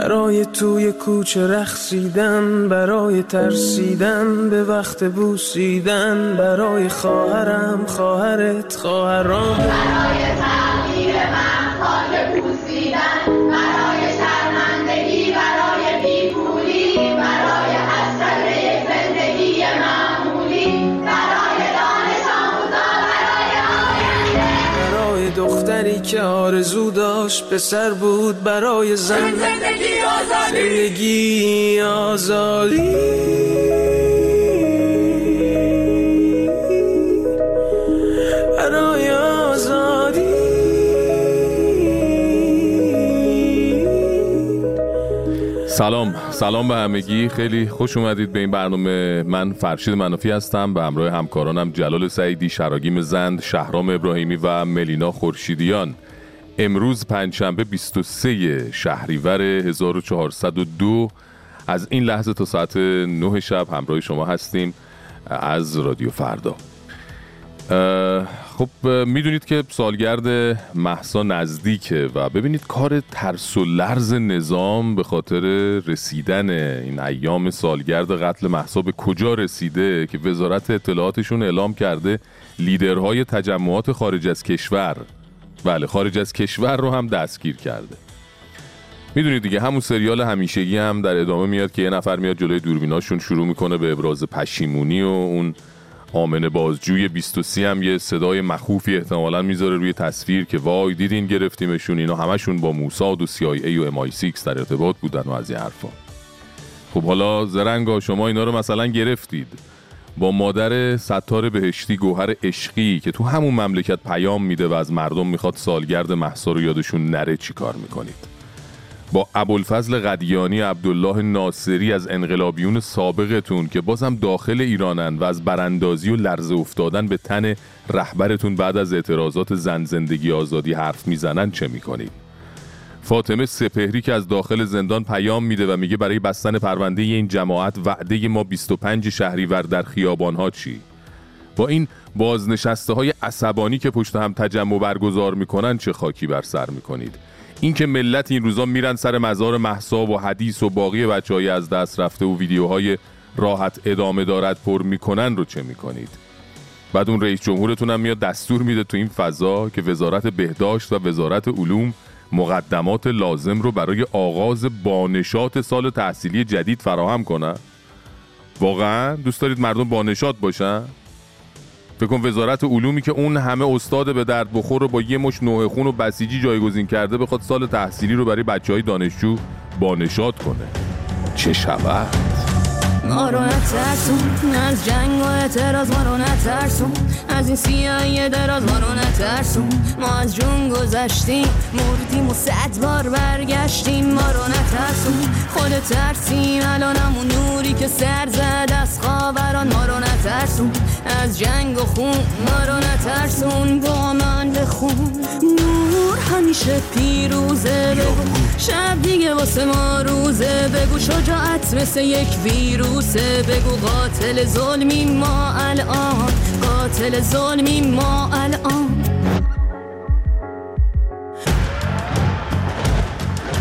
برای توی کوچه رخصیدن برای ترسیدن به وقت بوسیدن برای خواهرم خواهرت خواهرام. برای که آرزو داشت پسر بود برای زن. زندگی آزادی. زندگی آزادی. سلام. سلام به همگی. خیلی خوش اومدید به این برنامه. من فرشید منافی هستم. به همراه همکارانم جلال سعیدی شراگیم زند شهرام ابراهیمی و ملینا خورشیدیان. امروز پنجشنبه 23 شهریور 1402 از این لحظه تا ساعت 9 شب همراه شما هستیم از رادیو فردا. خب می‌دونید که سالگرد محسا نزدیکه و ببینید کار ترس و لرز نظام به خاطر رسیدن این ایام سالگرد قتل محسا به کجا رسیده که وزارت اطلاعاتشون اعلام کرده لیدرهای تجمعات خارج از کشور. بله خارج از کشور رو هم دستگیر کرده. می‌دونید دیگه همون سریال همیشگی هم در ادامه میاد که یه نفر میاد جلوی دوربیناشون شروع می‌کنه به ابراز پشیمونی و اون آمن بازجوی 23 هم یه صدای مخوفی احتمالا می‌ذاره روی تصویر که وای دیدین گرفتیمشون. اینا همشون با موساد و CIA و MI6 در ارتباط بودن و از این حرفا. خب حالا زرنگا شما اینا رو مثلا گرفتید. با مادر ستار بهشتی گوهر عشقی که تو همون مملکت پیام میده و از مردم می‌خواد سالگرد محسا رو یادشون نره چی کار می‌کنید؟ با ابوالفضل قدیانی عبدالله ناصری از انقلابیون سابقتون که بازم داخل ایرانن و از براندازی و لرزه افتادن به تن رهبرتون بعد از اعتراضات زن زندگی آزادی حرف می‌زنن چه می‌کنید؟ فاطمه سپهری که از داخل زندان پیام میده و میگه برای بستن پرونده این جماعت وعده ما 25 شهریور در خیابانها چی؟ با این بازنشسته های عصبانی که پشت هم تجمع برگزار می‌کنن چه خاکی بر سر می‌کنید؟ اینکه ملت این روزا میرن سر مزار محسا و حدیث و باقی بچه های از دست رفته و ویدیوهای راحت ادامه دارد پر می‌کنن رو چه می‌کنید؟ بعد اون رئیس جمهورتون هم میاد دستور میده تو این فضا که وزارت بهداشت و وزارت علوم مقدمات لازم رو برای آغاز بانشات سال تحصیلی جدید فراهم کنن. واقعا؟ دوست دارید مردم بانشات باشن؟ فکر کن وزارت علومی که اون همه استاد به درد بخور رو با یه مش نوه خون و بسیجی جایگزین کرده بخواد سال تحصیلی رو برای بچه های دانشجو بانشات کنه. چه شود ما رو نترسون. از جنگ و اعتراض ما رو نترسون. از این سیاهی دراز ما رو نترسون. ما از جون گذشتیم مردیم و صد بار برگشتیم. ما رو نترسون. خود ترسیم الان همون نوری که سر زد از خاوران. ما رو نترسون. از جنگ و خون ما رو نترسون. با من بخون. نور همیشه پیروزه بگو. شب دیگه واسه ما روزه. بگو شجاعت مثل یک ویروسه. بگو قاتل ظلمی ما الان. قاتل ظلمی ما الان.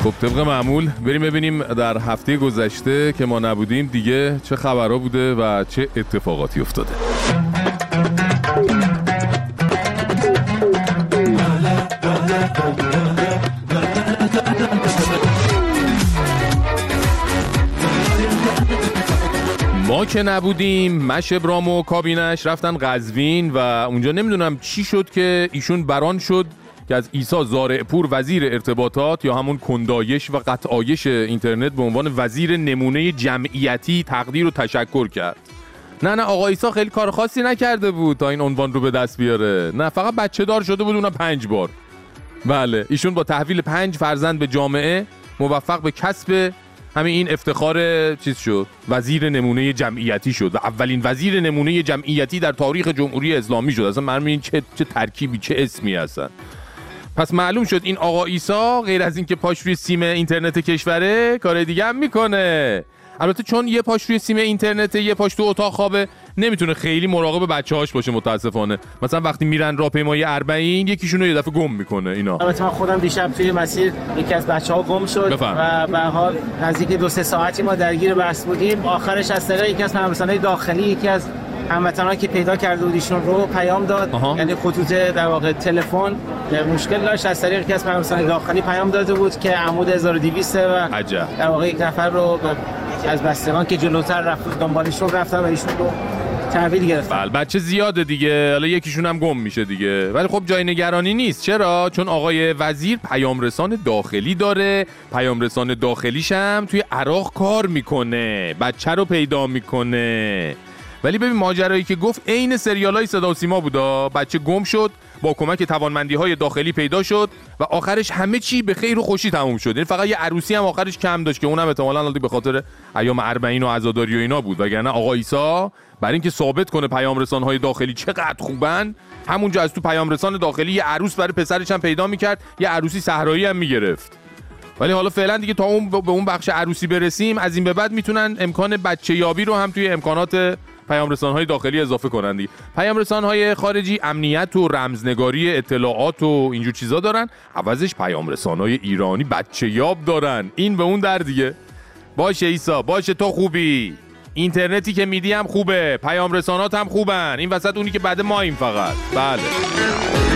خب طبق معمول بریم ببینیم در هفته گذشته که ما نبودیم دیگه چه خبرها بوده و چه اتفاقاتی افتاده. ما که نبودیم مش ابرام و کابینش رفتن قزوین و اونجا نمی‌دونم چی شد که ایشون بران شد که از ایسا زارعپور وزیر ارتباطات یا همون کندایش و قطعایش اینترنت به عنوان وزیر نمونه جمعیتی تقدیر و تشکر کرد. نه نه آقا ایسا خیلی کار خاصی نکرده بود تا این عنوان رو به دست بیاره. نه فقط بچه دار شده بود اونم پنج بار. بله ایشون با تحویل پنج فرزند به جامعه موفق به کسب همین این افتخار چیز شد وزیر نمونه جمعیتی شد و اولین وزیر نمونه جمعیتی در تاریخ جمهوری اسلامی شد. اصلا من چه چه ترکیبی چه اسمی هستن. پس معلوم شد این آقا ایسا غیر از اینکه پاش روی سیم اینترنت کشوره کار دیگه هم می‌کنه. البته چون یه پاش روی سیم اینترنت یه پاش تو اتاق خوابه نمی‌تونه خیلی مراقب بچه هاش باشه متاسفانه مثلا وقتی میرن راهپیمایی اربعین یکیشون رو یه دفعه گم می‌کنه اینا البته من خودم دیشب توی مسیر یکی از بچه ها گم شد بفهم. و به حال نزدیک دو سه ساعتی ما درگیر بحث بودیم آخرش از طریق یکی از همرسانه داخلی یکی از هموطنان که پیدا کرده بود ایشون رو پیام داد آها. یعنی خطوط در واقع تلفن مشکل داشت از طریق یکی از داخلی پیام داده بود که عمود 1200 و عجب. در واقع یک نفر رو به- از بستگان که جلوتر رفت دنبالش رو رفتن و ایشون رو تحویل گرفتن. بله بچه زیاده دیگه. حالا یکیشون هم گم میشه دیگه. ولی خب جای نگرانی نیست. چرا؟ چون آقای وزیر پیام رسان داخلی داره. پیام رسان داخلیش هم توی عراق کار می‌کنه. بچه رو پیدا می‌کنه. ولی ببین ماجرایی که گفت عین سریال های صدا و سیما بودا. بچه گم شد. با کمک توانمندی های داخلی پیدا شد و آخرش همه چی به خیر و خوشی تموم شد. یعنی فقط یه عروسی هم آخرش کم داشت که اونم احتمالاً به خاطر ایام اربعین و عزاداری و اینا بود. وگرنه آقا عیسی برای اینکه ثابت کنه پیام رسان های داخلی چقدر خوبن همونجا از تو پیام رسان داخلی یه عروس برای پسرش هم پیدا می‌کرد یه عروسی صحرایی هم می‌گرفت. ولی حالا فعلا دیگه تا اون به اون بخش عروسی برسیم از این به بعد می‌تونن امکان بچه یابی رو هم توی امکانات پیام های داخلی اضافه کنن دیگه پیام های خارجی امنیت و رمزنگاری اطلاعات و اینجور چیزا دارن. عوضش پیام های ایرانی بچه یاب دارن. این به اون در دیگه. باشه ایسا باشه تو خوبی. اینترنتی که میدی هم خوبه. پیام رسانات هم خوبن. این وسط اونی که بعد ماییم فقط. بله.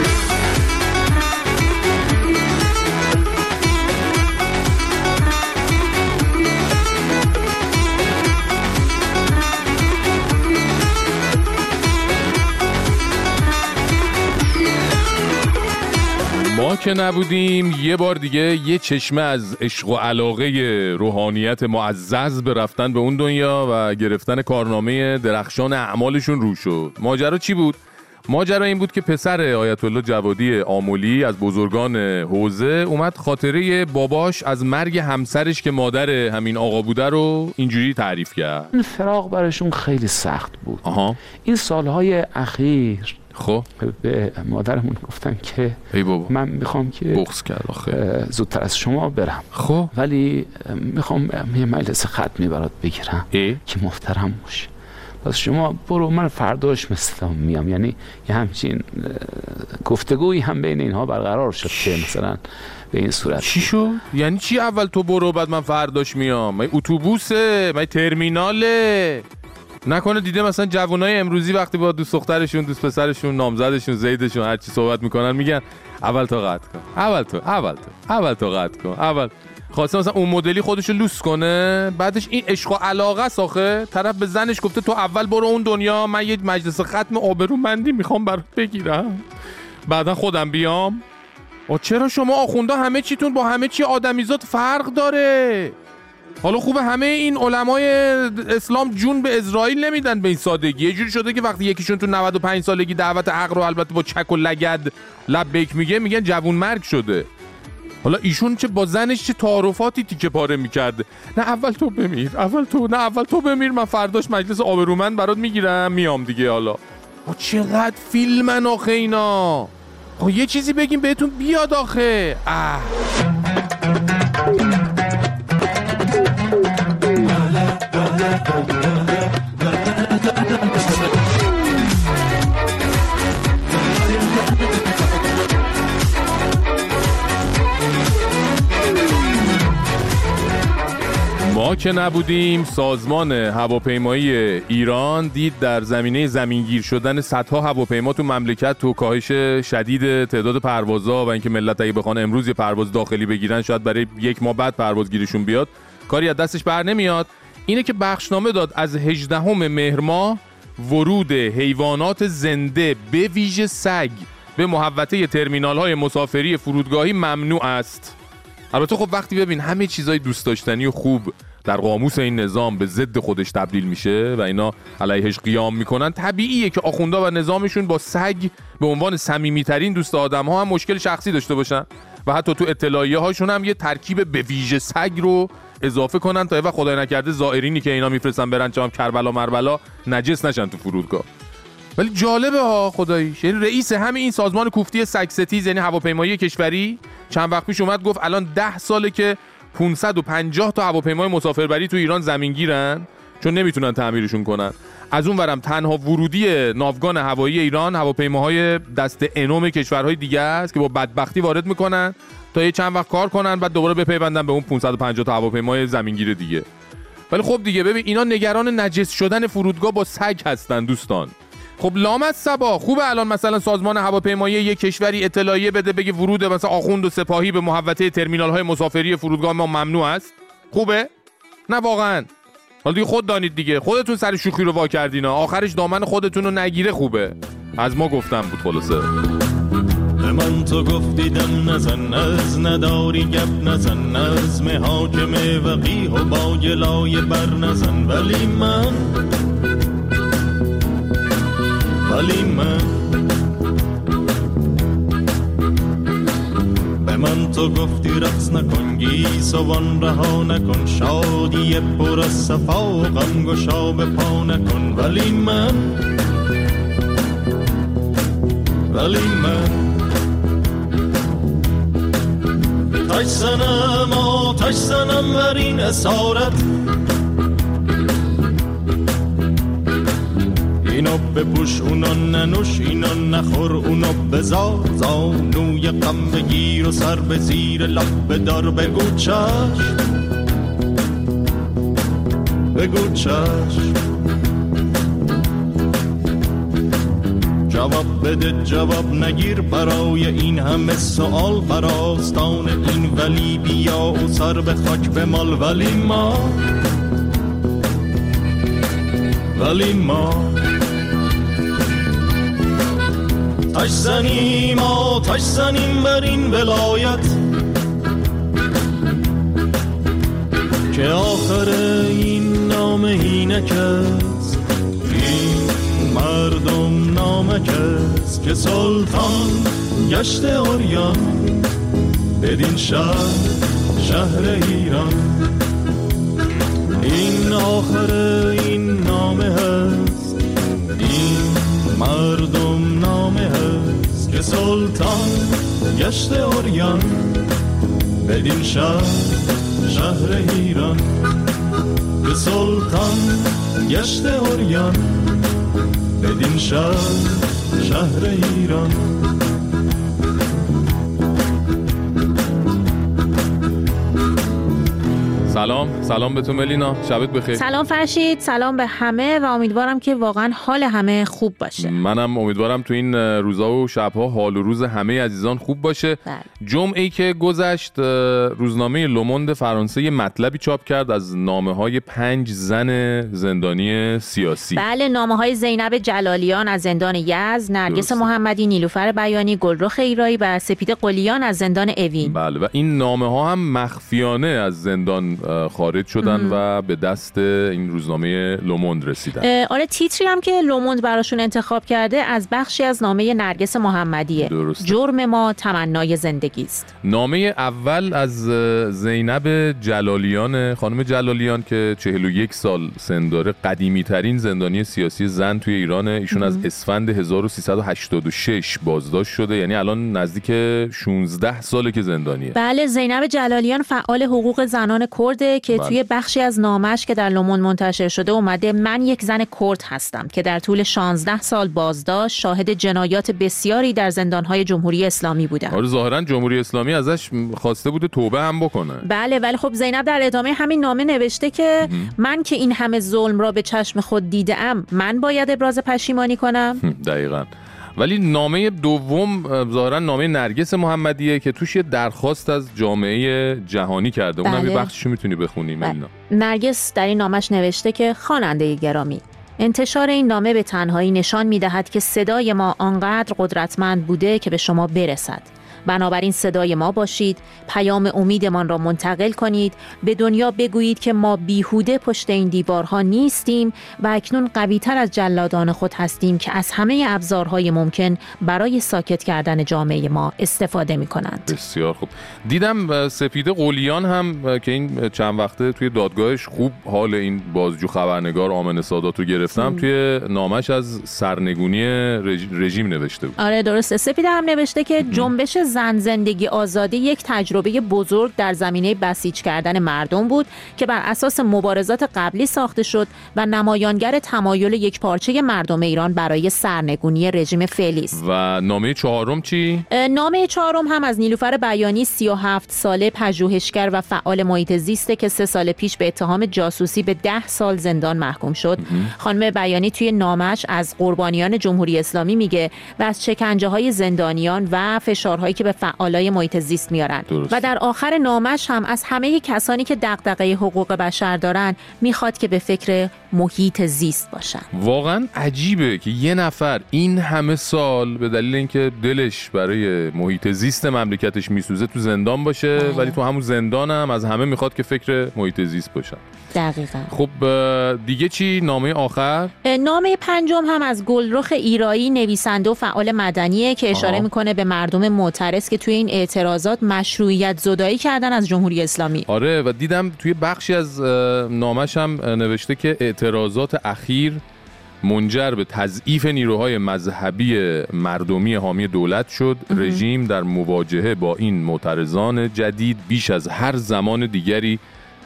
ما که نبودیم یه بار دیگه یه چشمه از عشق و علاقه روحانیت معزز به رفتن به اون دنیا و گرفتن کارنامه درخشان اعمالشون رو شد. ماجرا چی بود؟ ماجرا این بود که پسر آیت الله جوادی آمولی از بزرگان حوزه اومد خاطره باباش از مرگ همسرش که مادر همین آقا بوده رو اینجوری تعریف کرد. این فراغ براشون خیلی سخت بود. آها. این سالهای اخیر خب؟ به مادرمون گفتن که ای بابا. من می‌خوام که بغض کرد آخه. زودتر از شما برم. خب؟ ولی می‌خوام یه مجلس ختمی برات بگیرم ای؟ که محترم باشه پس شما برو من فرداش مثل میام. یعنی یه همچین گفتگویی هم بین اینها برقرار شد که مثلا به این صورت چی شد؟ یعنی چی اول تو برو بعد من فرداش میام؟ اتوبوسه، من ترمیناله. نکنه دیده مثلا جوانای امروزی وقتی با دوست دخترشون دوست پسرشون نامزدشون زیدشون هر چی صحبت می‌کنن میگن اول تو قطع کن اول تو اول تو اول تو قطع کن اول. خواسته مثلا اون مدلی خودشو لوس کنه بعدش این عشق و علاقه است آخه. طرف به زنش گفته تو اول برو اون دنیا من یه مجلس ختم آبرومندی می‌خوام برات بگیرم. بعدا خودم بیام. و چرا شما آخوندا همه چیتون با همه چی آدمیزاد فرق داره؟ حالا خوبه همه این علمای اسلام جون به اسرائیل نمیدن به این سادگی. یه جوری شده که وقتی یکیشون تو 95 سالگی دعوت حق رو البته با چک و لگد لبیک میگه میگن جوون مرگ شده. حالا ایشون چه با زنش چه تعارفاتی تیکه پاره می‌کرده نه اول تو بمیر اول تو نه اول تو بمیر من فرداش مجلس آبرومند برات می‌گیرم میام دیگه حالا. چقدر فیلمن آخه اینا. خب یه چیزی بگیم بهتون بیاد آخه. اه. ما که نبودیم سازمان هواپیمایی ایران دید در زمینه زمینگیر شدن صدها هواپیما تو مملکت تو کاهش شدید تعداد پروازها و اینکه ملت اگه بخوان امروز یه پرواز داخلی بگیرن شاید برای یک ماه بعد پروازگیریشون بیاد. کاری از دستش بر نمیاد. اینه که بخشنامه داد از 18 مهر ماه ورود حیوانات زنده به ویژه سگ به محوطه ترمینال های مسافری فرودگاهی ممنوع است. البته خب وقتی ببین همه چیزای دوست داشتنی و خوب در قاموس این نظام به ضد خودش تبدیل میشه و اینا علیهش قیام می‌کنن طبیعیه که آخوندا و نظامشون با سگ به عنوان صمیمیترین دوست آدم ها هم مشکل شخصی داشته باشن و حتی تو اطلاعیه هاشون هم یه ترکیب به ویژه سگ رو اضافه کنن تا و خدای نکرده زائرینی که اینا میفرستن برن چم کربلا مربلا نجس نشن تو فرودگاه. ولی جالبه ها خداییش یعنی رئیس همه این سازمان کوفتی سگ ستیز یعنی هواپیمایی کشوری چند وقت پیش اومد گفت الان ده ساله که 550 تا هواپیمای مسافربری تو ایران زمینگیرن چون نمی‌تونن تعمیرشون کنن. از اون ورم تنها ورودی ناوگان هوایی ایران هواپیماهای دست انوم کشورهای دیگه است که با بدبختی وارد می‌کنن تا یه چند وقت کار کنن بعد دوباره بپیوندن به اون 550 تا هواپیمای زمینگیر دیگه. ولی خب دیگه ببین اینا نگران نجس شدن فرودگاه با سگ هستن دوستان. خب لام از سبا خوبه الان مثلا سازمان هواپیمایی یک کشوری اطلاعیه بده بگه ورود مثلا آخوند و سپاهی به محوطه ترمینال های مسافری فرودگاه ما ممنوع است. خوبه؟ نه واقعا. حالا دیگه خود دانید دیگه. خودتون سر شوخی رو وا کردین آخرش دامن خودتون رو نگیره خوبه. از ما گفتم بود خلاصه. من تو گفتیدم نزن از نداری گپ نزن از حاکم وقیه و با گلای بر نزن. ولی من ولی من من تو گفتی رقص نکن گیسوان رها نکن شادی پر از صفا و غم گشا به پا نکن ولی من ولی من تش زنم آتش زنم بر این اسارت اینو بپوش اونا ننوش اینا نخور اونو بزار. زانوی غم بگیر و سر به زیر لب بدار بگو چشم. بگو چشم. جواب بده جواب نگیر برای این همه سوال براستان این ولی بیا و سر به خاک بمال. ولی ما ولی ما. تش زنیم آتش زنیم بر این ولایت. که آخر این نام است. این مردم نامک است که سلطان گشت اوریان بدین شهر شهر ایران. این آخر سلطان گشت اوریان بدین شهر شهر ایران. که سلطان گشت اوریان بدین شهر شهر ایران. سلام. سلام به تو ملینا. شبت بخیر. سلام فرشید. سلام به همه و امیدوارم که واقعا حال همه خوب باشه. منم امیدوارم تو این روزا و شبها حال و روز همه عزیزان خوب باشه. بله. جمعه ای که گذشت روزنامه لوموند فرانسه یه مطلبی چاپ کرد از نامه های پنج زن زندانی سیاسی. بله نامه های زینب جلالیان از زندان یزد نرگس. محمدی نیلوفر بیانی گلرخ ایرایی و سپید قلیان از زندان اوین. بله و این نامه ها هم مخفیانه از زندان خارج شدن و به دست این روزنامه لوموند رسیدن. آره تیتری هم که لوموند براشون انتخاب کرده از بخشی از نامه نرگس محمدیه. درسته. جرم ما تمنای زندگی است. نامه اول از زینب جلالیان خانم جلالیان که 41 سال سن داره قدیمی ترین زندانی سیاسی زن توی ایران ایشون از اسفند 1386 بازداشت شده. یعنی الان نزدیک 16 ساله که زندانیه. بله زینب جلالیان فعال حقوق زنان که بله. توی بخشی از نامش که در لومون منتشر شده اومده من یک زن کرد هستم که در طول 16 سال بازداشت شاهد جنایات بسیاری در زندانهای جمهوری اسلامی بودم. آره ظاهرا جمهوری اسلامی ازش خواسته بوده توبه هم بکنه. بله ولی خب زینب در ادامه همین نامه نوشته که من که این همه ظلم را به چشم خود دیدم من باید ابراز پشیمانی کنم؟ دقیقا. ولی نامه دوم اه، ظاهرا نامه نرگس محمدیه که توش یه درخواست از جامعه جهانی کرده اونم بله. یه بخششو می‌تونی بخونی بله. نرگس در این نامش نوشته که خواننده گرامی انتشار این نامه به تنهایی نشان می دهد که صدای ما آنقدر قدرتمند بوده که به شما برسد بنابراین صدای ما باشید. پیام امیدمان را منتقل کنید. به دنیا بگویید که ما بیهوده پشت این دیوارها نیستیم و اکنون قویتر از جلادان خود هستیم که از همه ابزارهای ممکن برای ساکت کردن جامعه ما استفاده می کنند بسیار خوب. دیدم سپید قلیان هم که این چند وقته توی دادگاهش خوب حال این بازجو خبرنگار آمن سادات رو گرفتم توی نامش از سرنگونی رژ- رژیم نوشته بود. آره درسته. سپیده هم نوشته که جنبش زن زندگی آزادی یک تجربه بزرگ در زمینه بسیج کردن مردم بود که بر اساس مبارزات قبلی ساخته شد و نمایانگر تمایل یک پارچه مردم ایران برای سرنگونی رژیم فعلی است. و نامه چهارم چی؟ نامه چهارم هم از نیلوفر بیانی 37 ساله پژوهشگر و فعال محیط زیسته که سه سال پیش به اتهام جاسوسی به ده سال زندان محکوم شد. خانم بیانی توی نامش از قربانیان جمهوری اسلامی میگه و از شکنجه های زندانیان و فشارهایی که به فعالای محیط زیست میارن. درست. و در آخر نامش هم از همه کسانی که دغدغه حقوق بشر دارن می‌خواد که به فکر محیط زیست باشن. واقعا عجیبه که یه نفر این همه سال به دلیل اینکه دلش برای محیط زیست مملکتش میسوزه تو زندان باشه ولی تو همون زندان هم از همه می‌خواد که فکر محیط زیست باشن. دقیقا. خب دیگه چی؟ نامه آخر؟ نامه پنجم هم از گلرخ ایرایی نویسنده و فعال مدنیه که اشاره آها. می‌کنه به مردم معترض که توی این اعتراضات مشروعیت زدایی کردن از جمهوری اسلامی. آره و دیدم توی بخشی از نامش هم نوشته که اعتراضات اخیر منجر به تضعیف نیروهای مذهبی مردمی حامی دولت شد. رژیم در مواجهه با این معترضان جدید بیش از هر زمان دیگری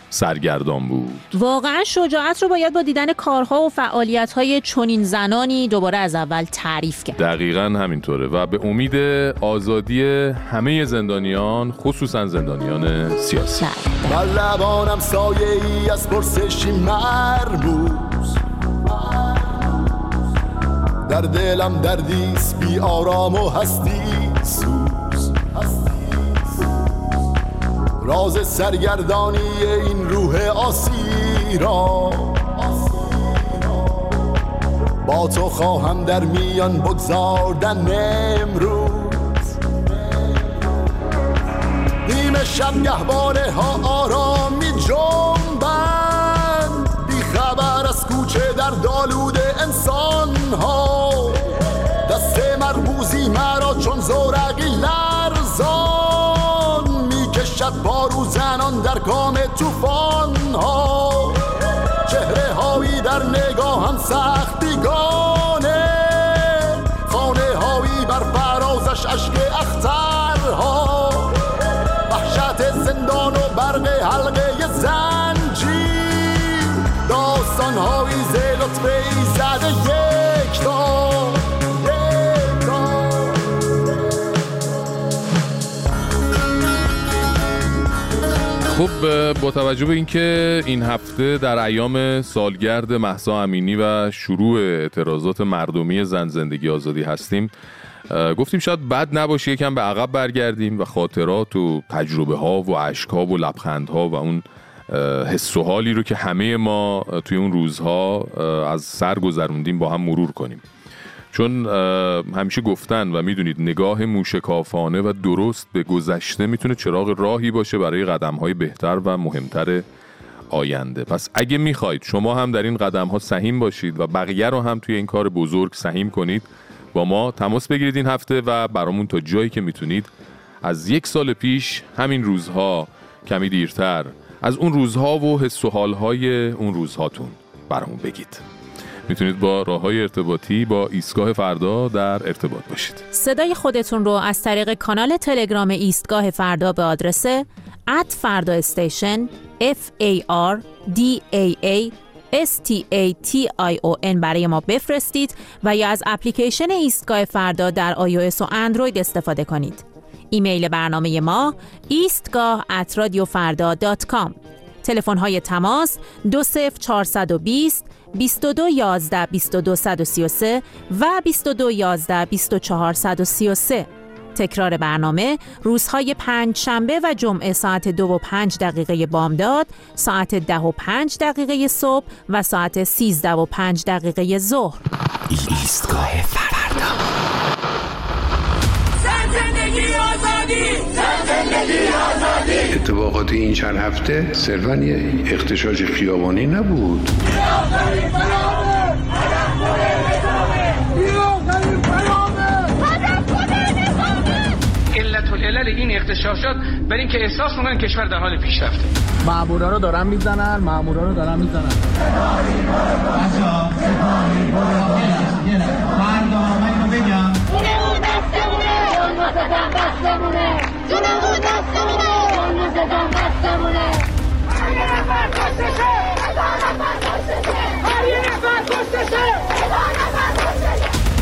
سرگردان بود. واقعا شجاعت رو باید با دیدن کارها و فعالیت‌های چنین زنانی دوباره از اول تعریف کرد. دقیقا همینطوره و به امید آزادی همه زندانیان خصوصا زندانیان سیاسی. بله. بر لبانم سایه ای از پرسشی مرموز در دلم دردیست بی آرام و هستی سوز. راز سرگردانی این روح آسیرا. با تو خواهم در میان بگذاردن امروز. نیمه شب گهواره ها آرامی جنبند. بی خبر از کوچه در دالود انسان ها دست مرموزی مرا چون زورقی در کام توفان ها چهره هایی در نگاهم سخت بیگانه خب با توجه به اینکه این هفته در ایام سالگرد محسا امینی و شروع اعتراضات مردمی زن زندگی آزادی هستیم گفتیم شاید بد نباشه یکم به عقب برگردیم و خاطرات و تجربه ها و اشک ها و لبخند ها و اون حس و حالی رو که همه ما توی اون روزها از سر گذروندیم با هم مرور کنیم. چون همیشه گفتن و می‌دونید نگاه موشکافانه و درست به گذشته می‌تونه چراغ راهی باشه برای قدمهای بهتر و مهمتر آینده. پس اگه می‌خواید شما هم در این قدم ها سهیم باشید و بقیه رو هم توی این کار بزرگ سهیم کنید با ما تماس بگیرید این هفته و برامون تا جایی که می‌تونید از یک سال پیش همین روزها کمی دیرتر از اون روزها و حس و حالهای اون روزهاتون برامون بگید. می‌تونید با راه های ارتباطی با ایستگاه فردا در ارتباط باشید صدای خودتون رو از طریق کانال تلگرام ایستگاه فردا به آدرس ات فردا استیشن F A R D A A S T A T I O N برای ما بفرستید و یا از اپلیکیشن ایستگاه فردا در iOS و اندروید استفاده کنید. ایمیل برنامه ما ایستگاه at تلفن های تماس 20420 2211 2233 و 2211 2433 تکرار برنامه روزهای پنج شنبه و جمعه ساعت دو و پنج دقیقه بامداد، ساعت ده و پنج دقیقه صبح و ساعت سیزده و پنج دقیقه ظهر. ایستگاه فردا. زندگی آزادی! اتفاقات این چند هفته صرفا یه اختشاش خیابانی نبود. علت العلل این اغتشاشات برای اینکه احساس می‌کنن کشور در حال پیشرفته مامورا رو دارن می‌زنن مامورا رو دارن می‌زنن. خونمون بستمونه حرمت هم بستمونه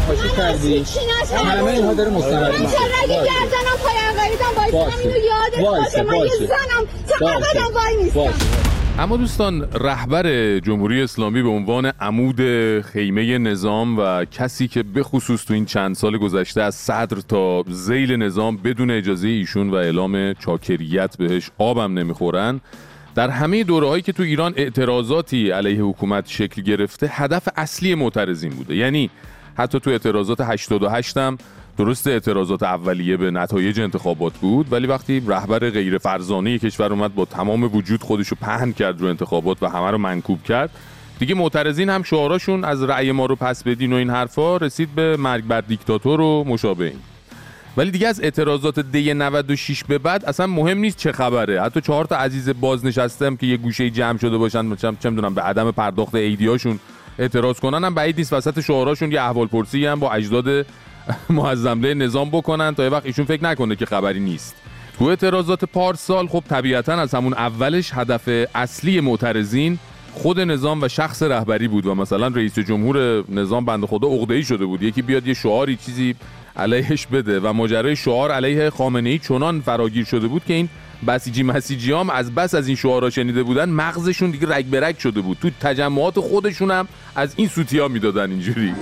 خوشی کردی؟ همه اینها داره مستند من رگ گردنم غریبم باید اینو یادت باشه من یه زنم. ابدا وای نیستم اما دوستان رهبر جمهوری اسلامی به عنوان عمود خیمه نظام و کسی که به خصوص تو این چند سال گذشته از صدر تا زیل نظام بدون اجازه ایشون و اعلام چاکریت بهش آبم نمی‌خورن در همه دوره هایی که تو ایران اعتراضاتی علیه حکومت شکل گرفته هدف اصلی معترضین بوده. یعنی حتی تو اعتراضات 88 هم درست اعتراضات اولیه به نتایج انتخابات بود ولی وقتی رهبر غیر فرزانه کشور اومد با تمام وجود خودشو پهن کرد رو انتخابات و همه رو منکوب کرد دیگه معترضین هم شعاراشون از رأی ما رو پس بدین و این حرفا رسید به مرگ بر دیکتاتور و مشابه این. ولی دیگه از اعتراضات دی 96 به بعد اصلا مهم نیست چه خبره. حتی چهار تا عزیز بازنشستم که یه گوشه جمع شده باشن چه می‌دونم به عدم پرداخت ایدیاشون اعتراض کنن هم بعید نیست. وسط شعاراشون یه احوال پرسی هم با اجداد معظمله نظام بکنن تا یه وقت ایشون فکر نکنه که خبری نیست. تو اعتراضات پارسال خب طبیعتا از همون اولش هدف اصلی معترضین خود نظام و شخص رهبری بود و مثلا رئیس جمهور نظام بند خدا عقده‌ای شده بود. یکی بیاد یه شعاری چیزی علیهش بده و ماجرای شعار علیه خامنه ای چنان فراگیر شده بود که این بسیجی مسیجی هم از بس از این شعارا شنیده بودن مغزشون دیگه رگ برگ شده بود. تو تجمعات خودشون هم از این سوتیا می‌دادن اینجوری.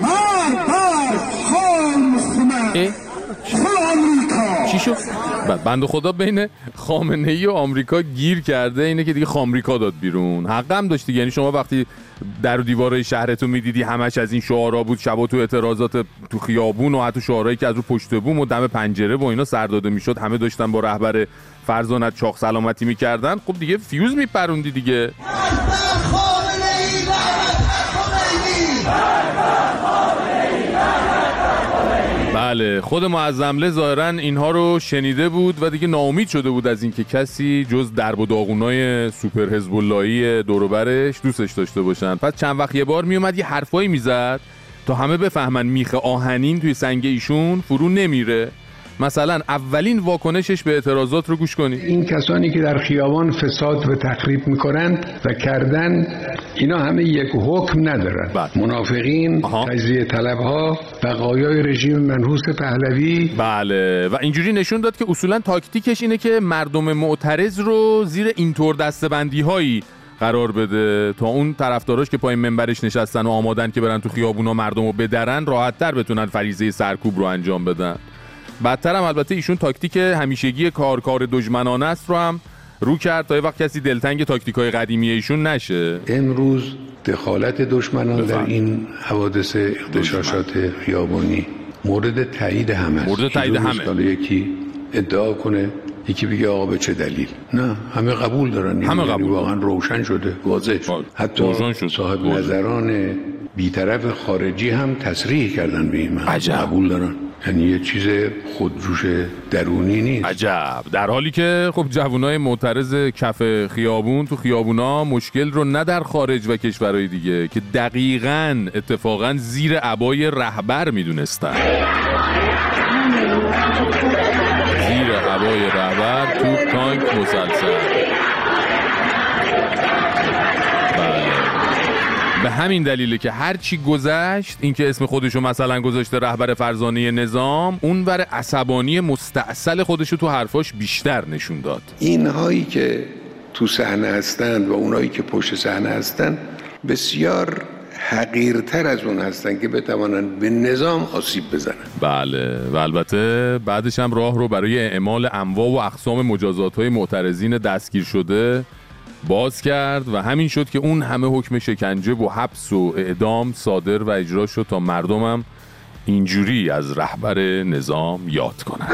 چی شد؟ بند خدا بین خامنه ای و آمریکا گیر کرده اینه که دیگه خامریکا داد بیرون. حق هم داشت یعنی شما وقتی در و دیواره شهرتون می‌دیدی همش از این شعارا بود شبا تو اعتراضات تو خیابون و حتی شعارهایی که از رو پشت بوم و دم پنجره و اینا سر داده می‌شد همه داشتن با رهبر فرزانت چاق سلامتی می‌کردن. خب دیگه فیوز میپروندی دیگه. بله خود معظمله ظاهرا اینها رو شنیده بود و دیگه ناامید شده بود از اینکه کسی جز درب و داغونای سوپر حزب اللهی دوروبرش دوستش داشته باشن. پس چند وقت یه بار میومد یه حرفایی می‌زد تا همه بفهمن میخ آهنین توی سنگ ایشون فرو نمیره. مثلا اولین واکنشش به اعتراضات رو گوش کنید این کسانی که در خیابان فساد و تخریب می‌کنند و کردن اینا همه یک حکم ندارن. بله. منافقین تجزیه طلب ها بقایای رژیم منحوس پهلوی. بله. و اینجوری نشون داد که اصولا تاکتیکش اینه که مردم معترض رو زیر اینطور دستبندی هایی قرار بده. تا اون طرفداراش که پای منبرش نشستن و آمادن که برن تو خیابونا مردم رو بدرن راحت تر بتونن فریضه سرکوب رو انجام بدن. بدتر هم البته ایشون تاکتیک همیشگی کار کار دشمنانه است رو هم رو کرد تا یه وقت کسی دلتنگ تاکتیک های قدیمی ایشون نشه. امروز دخالت دشمنان در این حوادث اغتشاشات خیابانی مورد تایید همه مورد تایید همه. یکی ادعا کنه یکی بگه آقا به چه دلیل؟ نه همه قبول دارن همه یعنی قبول واقعا روشن شده واضح شد. حتی شد. صاحب نظران بیطرف خارجی هم تصریح کردن به این. قبول دارن. یعنی یه چیز خودجوش درونی نیست. عجب. در حالی که خب جوانای معترض کف خیابون تو خیابونا مشکل رو نه در خارج و کشورهای دیگه که دقیقا اتفاقا زیر عبای رهبر می‌دونستن. زیر عبای رهبر تو تانک مسلسل. به همین دلیله که هرچی گذشت اینکه اسم خودشو مثلا گذاشته رهبر فرزانه نظام اون بر عصبانی مستاصل خودشو تو حرفاش بیشتر نشون داد. اینهایی که تو صحنه هستند و اونایی که پشت صحنه هستند بسیار حقیرتر از اون هستند که بتوانند به نظام آسیب بزنند. بله و البته بعدش هم راه رو برای اعمال انواع و اقسام مجازات های معترضین دستگیر شده باز کرد و همین شد که اون همه حکم شکنجه و حبس و اعدام صادر و اجرا شد تا مردمم اینجوری از رهبر نظام یاد کنن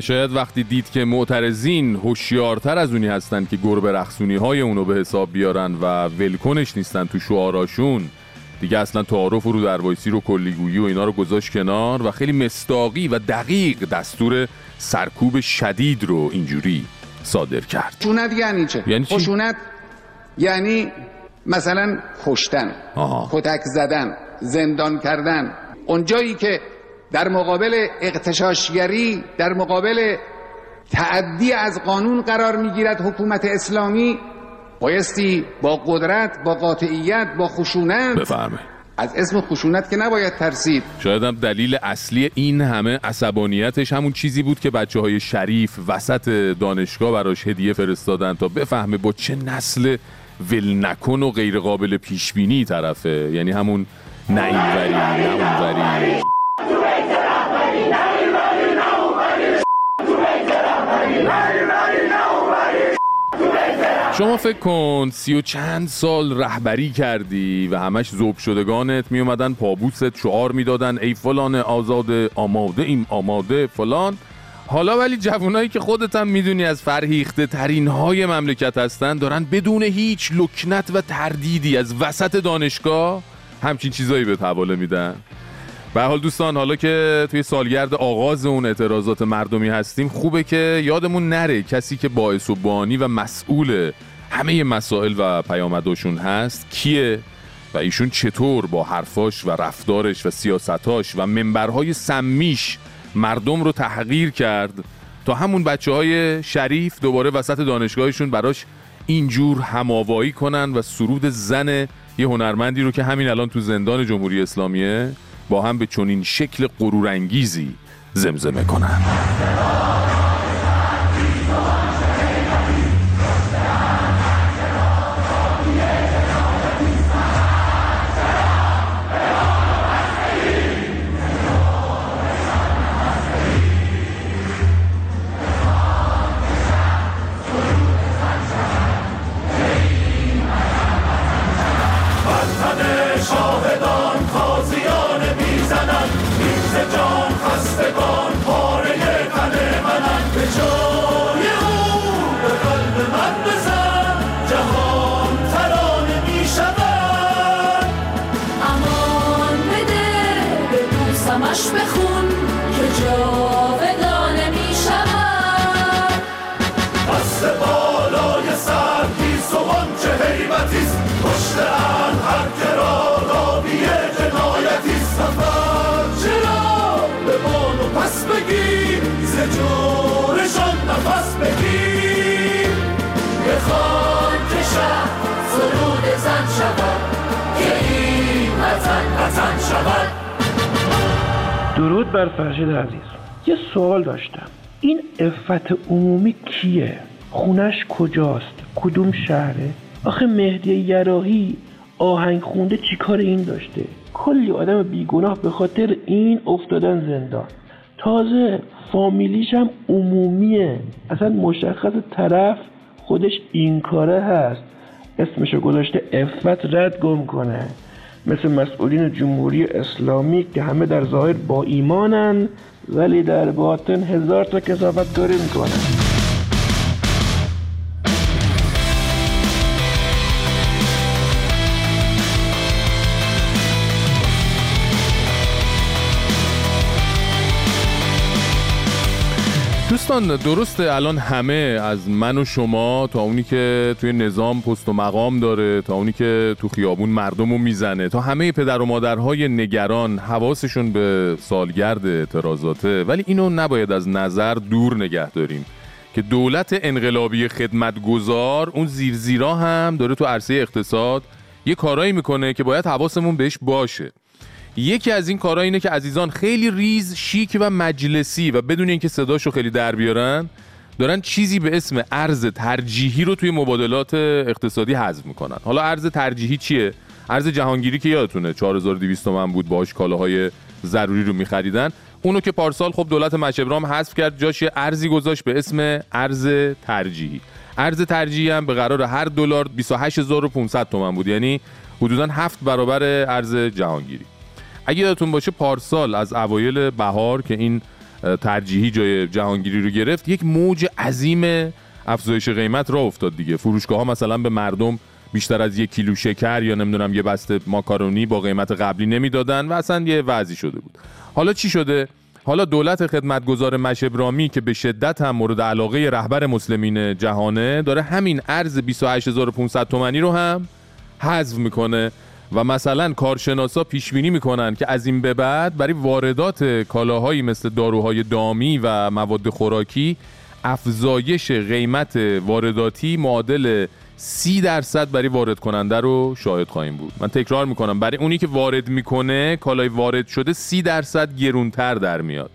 و شاید وقتی دید که معترضین هوشیارتر از اونی هستن که گربه رخصونی های اونو به حساب بیارن و ولکنش نیستن تو شعاراشون دیگه اصلا تعارف و رو دروایسی رو کلیگویی و اینا رو گذاشت کنار و خیلی مستاقی و دقیق دستور سرکوب شدید رو اینجوری صادر کرد خشونت یعنی چه؟ یعنی چی؟ خشونت یعنی مثلا کشتن. کتک زدن زندان کردن اونجایی که در مقابل اقتشاشگری در مقابل تعدی از قانون قرار می‌گیرد حکومت اسلامی بایستی با قدرت با قاطعیت با خشونت بفرمایید. از اسم خشونت که نباید ترسید. شاید هم دلیل اصلی این همه عصبانیتش همون چیزی بود که بچه های شریف وسط دانشگاه براش هدیه فرستادن تا بفهمه با چه نسل ول نکن و غیر قابل پیش بینی طرفه. یعنی همون نه اینوری نه اونوری شما فکر کن سی و چند سال رهبری کردی و همش زوب شدگانت می اومدن پابوست شعار می‌دادن ای فلان آزاد آماده این آماده فلان. حالا ولی جوانایی که خودت هم می‌دونی از فرهیخته ترین های مملکت هستن دارن بدون هیچ لکنت و تردیدی از وسط دانشگاه همچین چیزایی به حواله میدن. به حال دوستان حالا که توی سالگرد آغاز اون اعتراضات مردمی هستیم خوبه که یادمون نره کسی که باعث و بانی و مسئول همه مسائل و پیامداشون هست کیه و ایشون چطور با حرفاش و رفتارش و سیاستاش و منبرهای سمیش مردم رو تحقیر کرد تا همون بچه های شریف دوباره وسط دانشگاهشون براش اینجور هماوایی کنن و سرود زن یه هنرمندی رو که همین الان تو زندان جمهوری اسلامیه با هم به چنین شکل غرورانگیزی زمزمه کنن درود بر فرشید عزیز. یه سوال داشتم. این افت عمومی کیه؟ خونش کجاست؟ کدوم شهره؟ آخه مهدی یراهی آهنگ خونده چیکار این داشته؟ کلی آدم بیگناه به خاطر این افتادن زندان. تازه فامیلیش هم عمومیه. اصلا مشخص طرف خودش این کاره هست. اسمشو گذاشته افت رد گم کنه. مثل مسئولین جمهوری اسلامی که همه در ظاهر با ایمانن ولی در باطن هزار تا کسافت کاری می‌کنن. دوستان درسته الان همه از من و شما تا اونی که توی نظام پست و مقام داره تا اونی که تو خیابون مردم رو می‌زنه تا همه پدر و مادرهای نگران حواسشون به سالگرد اعتراضاته. ولی اینو نباید از نظر دور نگه داریم که دولت انقلابی خدمتگزار اون زیرزیرا هم داره تو عرصه اقتصاد یه کارایی می‌کنه که باید حواسمون بهش باشه. یکی از این کارها اینه که عزیزان خیلی ریز شیک و مجلسی و بدون اینکه صداشو خیلی در بیارن دارن چیزی به اسم ارز ترجیحی رو توی مبادلات اقتصادی حذف می‌کنن. حالا ارز ترجیحی چیه؟ ارز جهانگیری که یادتونه 4200 تومن بود باهاش کالاهای ضروری رو میخریدن. اونو که پارسال خب دولت مشبرام حذف کرد جاش ارزی گذاشت به اسم ارز ترجیحی. ارز ترجیحی هم به قرار هر دلار 28500 تومن بود. یعنی حدودا هفت برابر ارز جهانگیری. اگه یادتون باشه پارسال از اوایل بهار که این ترجیحی جای جهانگیری رو گرفت یک موج عظیم افزایش قیمت را افتاد دیگه. فروشگاه ها مثلا به مردم بیشتر از یک کیلو شکر یا نمی‌دونم یه بسته ماکارونی با قیمت قبلی نمی‌دادن و اصلا یه وضعی شده بود. حالا چی شده؟ حالا دولت خدمتگزار مشبرامی که به شدت هم مورد علاقه رهبر مسلمین جهانه داره همین ارز 28500 تومانی رو هم حذف می‌کنه. و مثلا کارشناسا پیش بینی می‌کنن که از این به بعد برای واردات کالاهایی مثل داروهای دامی و مواد خوراکی افزایش قیمت وارداتی معادل سی درصد برای وارد کننده رو شاهد خواهیم بود. من تکرار می‌کنم برای اونی که وارد می‌کنه کالای وارد شده سی درصد گرونتر در میاد.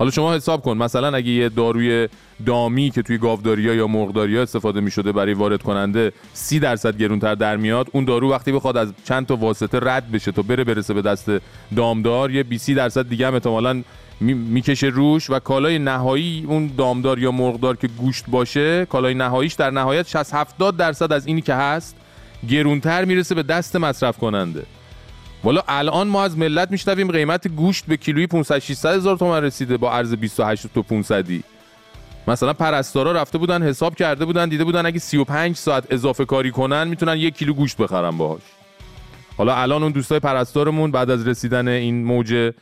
حالا شما حساب کن مثلا اگه یه داروی دامی که توی گاوداری یا مرغداری استفاده می شده برای وارد کننده سی درصد گرونتر در میاد اون دارو وقتی بخواد از چند تا واسطه رد بشه تا بره برسه به دست دامدار یه 20 درصد دیگه هم احتمالاً می‌کشه روش و کالای نهایی اون دامدار یا مرغدار که گوشت باشه کالای نهاییش در نهایت 60 70 درصد از اینی که هست گرونتر می‌رسه به دست مصرف کننده. والا الان ما از ملت میشنویم قیمت گوشت به کیلویی 500 600 هزار تومان رسیده با ارز 28 تا 500 مثلا پرستارا رفته بودن حساب کرده بودن دیده بودن اگه 35 ساعت اضافه کاری کنن می‌تونن یک کیلو گوشت بخرن باهاش. حالا الان اون دوستای پرستارمون بعد از رسیدن این موج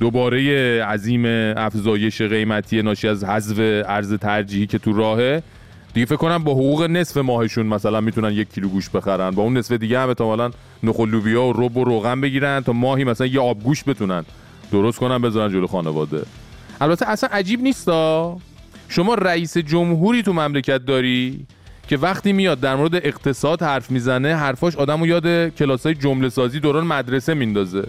دوباره عظیم افزایش قیمتی ناشی از حذف ارز ترجیحی که تو راهه دیگه فکر کنم با حقوق نصف ماهشون مثلا می‌تونن یک کیلو گوشت بخرن. با اون نصف دیگه هم احتمالاً نخل لوبیا و رب و روغن بگیرن تا ماهی مثلا یه آبگوش بتونن. درست کنن بذارن جلو خانواده. البته اصلا عجیب نیستا شما رئیس جمهوری تو مملکت داری که وقتی میاد در مورد اقتصاد حرف می‌زنه حرفاش آدمو یاد کلاسای جمله سازی دوران مدرسه میندازه.